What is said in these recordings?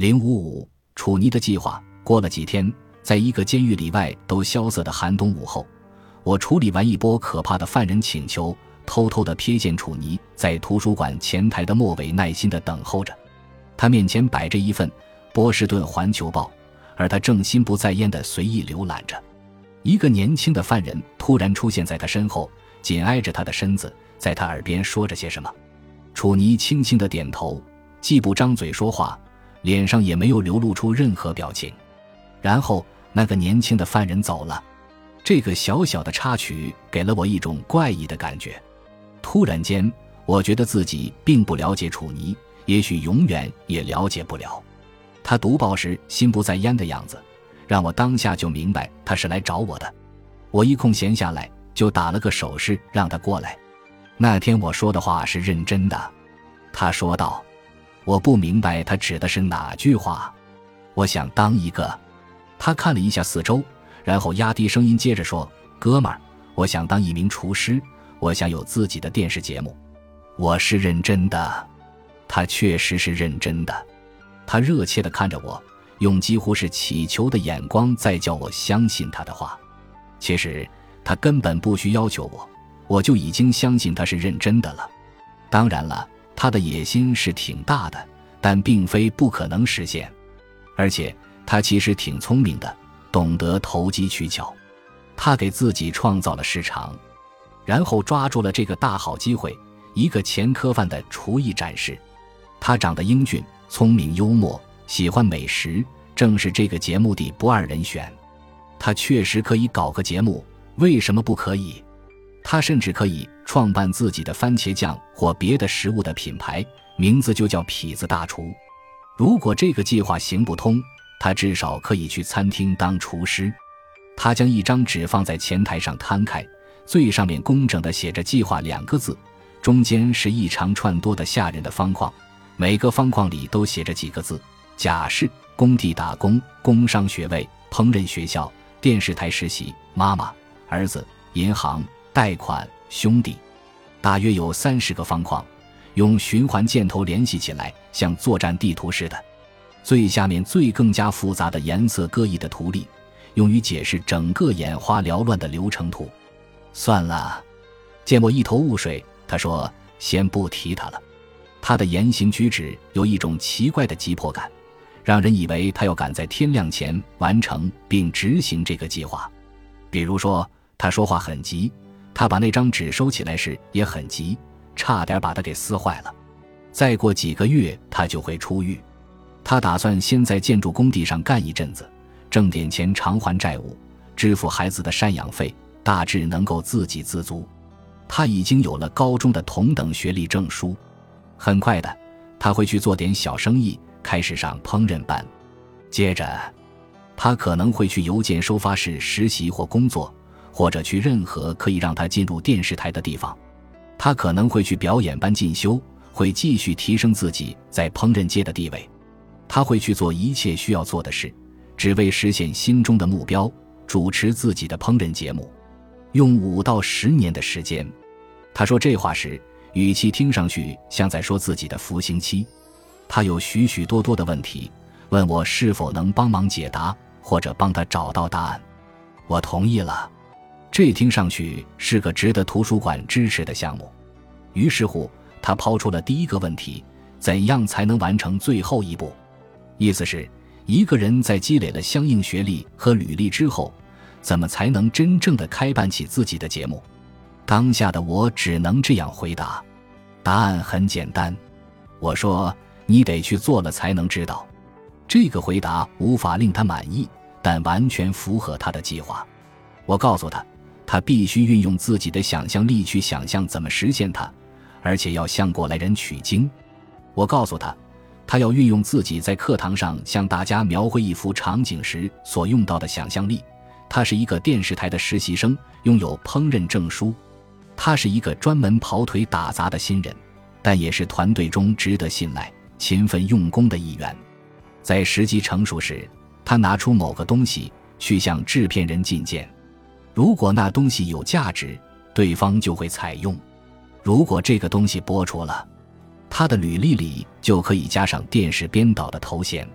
零五五，楚尼的计划。过了几天，在一个监狱里外都萧瑟的寒冬午后，我处理完一波可怕的犯人请求，偷偷的瞥见楚尼在图书馆前台的末尾耐心的等候着。他面前摆着一份《波士顿环球报》，而他正心不在焉的随意浏览着。一个年轻的犯人突然出现在他身后，紧挨着他的身子，在他耳边说着些什么。楚尼轻轻的点头，既不张嘴说话，脸上也没有流露出任何表情。然后那个年轻的犯人走了。这个小小的插曲给了我一种怪异的感觉。突然间，我觉得自己并不了解楚尼，也许永远也了解不了。他读报时心不在焉的样子。让我当下就明白他是来找我的，我一空闲下来就打了个手势让他过来。那天我说的话是认真的，他说道：“我不明白他指的是哪句话。”我想当一个。他看了一下四周，然后压低声音接着说：“哥们儿，我想当一名厨师，我想有自己的电视节目。我是认真的。”他确实是认真的，他热切地看着我。用几乎是乞求的眼光在叫我相信他的话，其实他根本不需要求我，我就已经相信他是认真的了。当然了，他的野心是挺大的，但并非不可能实现。而且他其实挺聪明的，懂得投机取巧。他给自己创造了市场，然后抓住了这个大好机会——一个前科犯的厨艺展示。他长得英俊、聪明、幽默。喜欢美食，正是这个节目的不二人选。他确实可以搞个节目，为什么不可以？他甚至可以创办自己的番茄酱或别的食物的品牌，名字就叫痞子大厨。如果这个计划行不通，他至少可以去餐厅当厨师。他将一张纸放在前台上摊开，最上面工整的写着“计划”两个字，中间是一长串多的吓人的方框，每个方框里都写着几个字。假释工地打工，工商学位，烹饪学校，电视台实习，妈妈，儿子，银行贷款，兄弟，大约有三十个方框，用循环箭头联系起来，像作战地图似的。最下面最更加复杂的颜色各异的图例，用于解释整个眼花缭乱的流程图。算了，见我一头雾水，他说：“先不提他了。”他的言行举止有一种奇怪的急迫感。让人以为他要赶在天亮前完成并执行这个计划，比如说，他说话很急，他把那张纸收起来时也很急，差点把它给撕坏了。再过几个月，他就会出狱。他打算先在建筑工地上干一阵子，挣点钱偿还债务，支付孩子的赡养费，大致能够自给自足。他已经有了高中的同等学历证书。很快的，他会去做点小生意。开始上烹饪班，接着，他可能会去邮件收发室实习或工作，或者去任何可以让他进入电视台的地方。他可能会去表演班进修，会继续提升自己在烹饪界的地位。他会去做一切需要做的事，只为实现心中的目标——主持自己的烹饪节目。用五到十年的时间。他说这话时，语气听上去像在说自己的服刑期。他有许许多多的问题，问我是否能帮忙解答，或者帮他找到答案。我同意了，这听上去是个值得图书馆支持的项目。于是乎，他抛出了第一个问题：怎样才能完成最后一步？意思是，一个人在积累了相应学历和履历之后，怎么才能真正的开办起自己的节目？当下的我只能这样回答：答案很简单。我说。你得去做了才能知道，这个回答无法令他满意，但完全符合他的计划。我告诉他，他必须运用自己的想象力去想象怎么实现它，而且要向过来人取经。我告诉他，他要运用自己在课堂上向大家描绘一幅场景时所用到的想象力。他是一个电视台的实习生，拥有烹饪证书。他是一个专门跑腿打杂的新人，但也是团队中值得信赖。勤奋用功的一员，在时机成熟时，他拿出某个东西去向制片人进见。如果那东西有价值，对方就会采用；如果这个东西播出了，他的履历里就可以加上电视编导的头衔。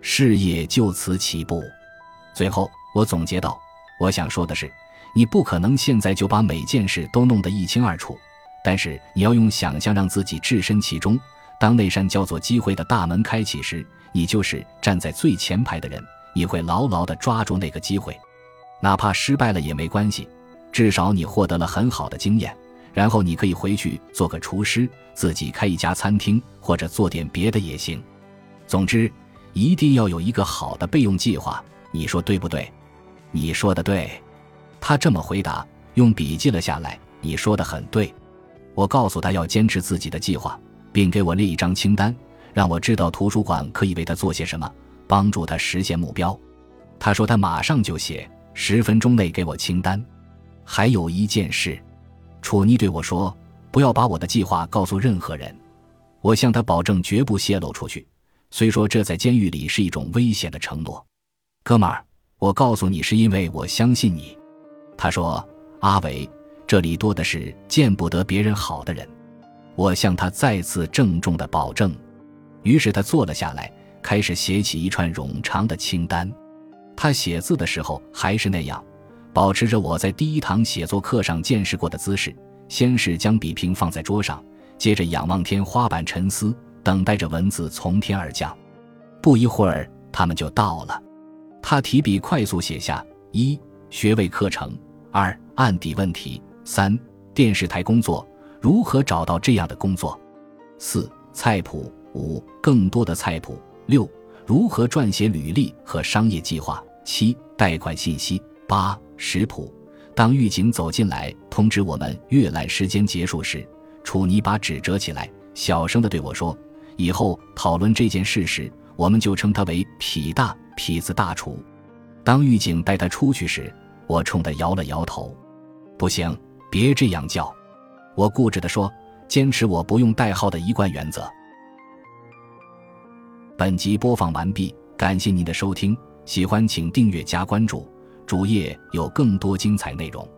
事业就此起步。最后，我总结道：“我想说的是，你不可能现在就把每件事都弄得一清二楚，但是你要用想象让自己置身其中。当那扇叫做机会的大门开启时，你就是站在最前排的人，你会牢牢地抓住那个机会，哪怕失败了也没关系，至少你获得了很好的经验。”然后你可以回去做个厨师，自己开一家餐厅，或者做点别的也行。总之，一定要有一个好的备用计划。你说对不对？你说的对。他这么回答，用笔记了下来。你说的很对。我告诉他要坚持自己的计划，并给我列一张清单，让我知道图书馆可以为他做些什么，帮助他实现目标。他说他马上就写，十分钟内给我清单。还有一件事。楚妮对我说：“不要把我的计划告诉任何人。”我向他保证绝不泄露出去。虽说这在监狱里是一种危险的承诺，哥们儿，我告诉你是因为我相信你。他说：“阿伟，这里多的是见不得别人好的人。”我向他再次郑重的保证。于是他坐了下来，开始写起一串冗长的清单。他写字的时候还是那样。保持着我在第一堂写作课上见识过的姿势，先是将笔瓶放在桌上，接着仰望天花板沉思，等待着文字从天而降。不一会儿，他们就到了。他提笔快速写下：一、学位课程；二、案底问题；三、电视台工作，如何找到这样的工作；四、菜谱；五、更多的菜谱；六、如何撰写履历和商业计划；七、贷款信息；八。食谱。当狱警走进来通知我们阅览时间结束时，楚尼把纸折起来，小声地对我说：“以后讨论这件事时，我们就称他为痞大痞子大厨。”当狱警带他出去时，我冲他摇了摇头：“不行，别这样叫。”我固执地说：“坚持我不用代号的一贯原则。”本集播放完毕，感谢您的收听，喜欢请订阅加关注。主页有更多精彩内容。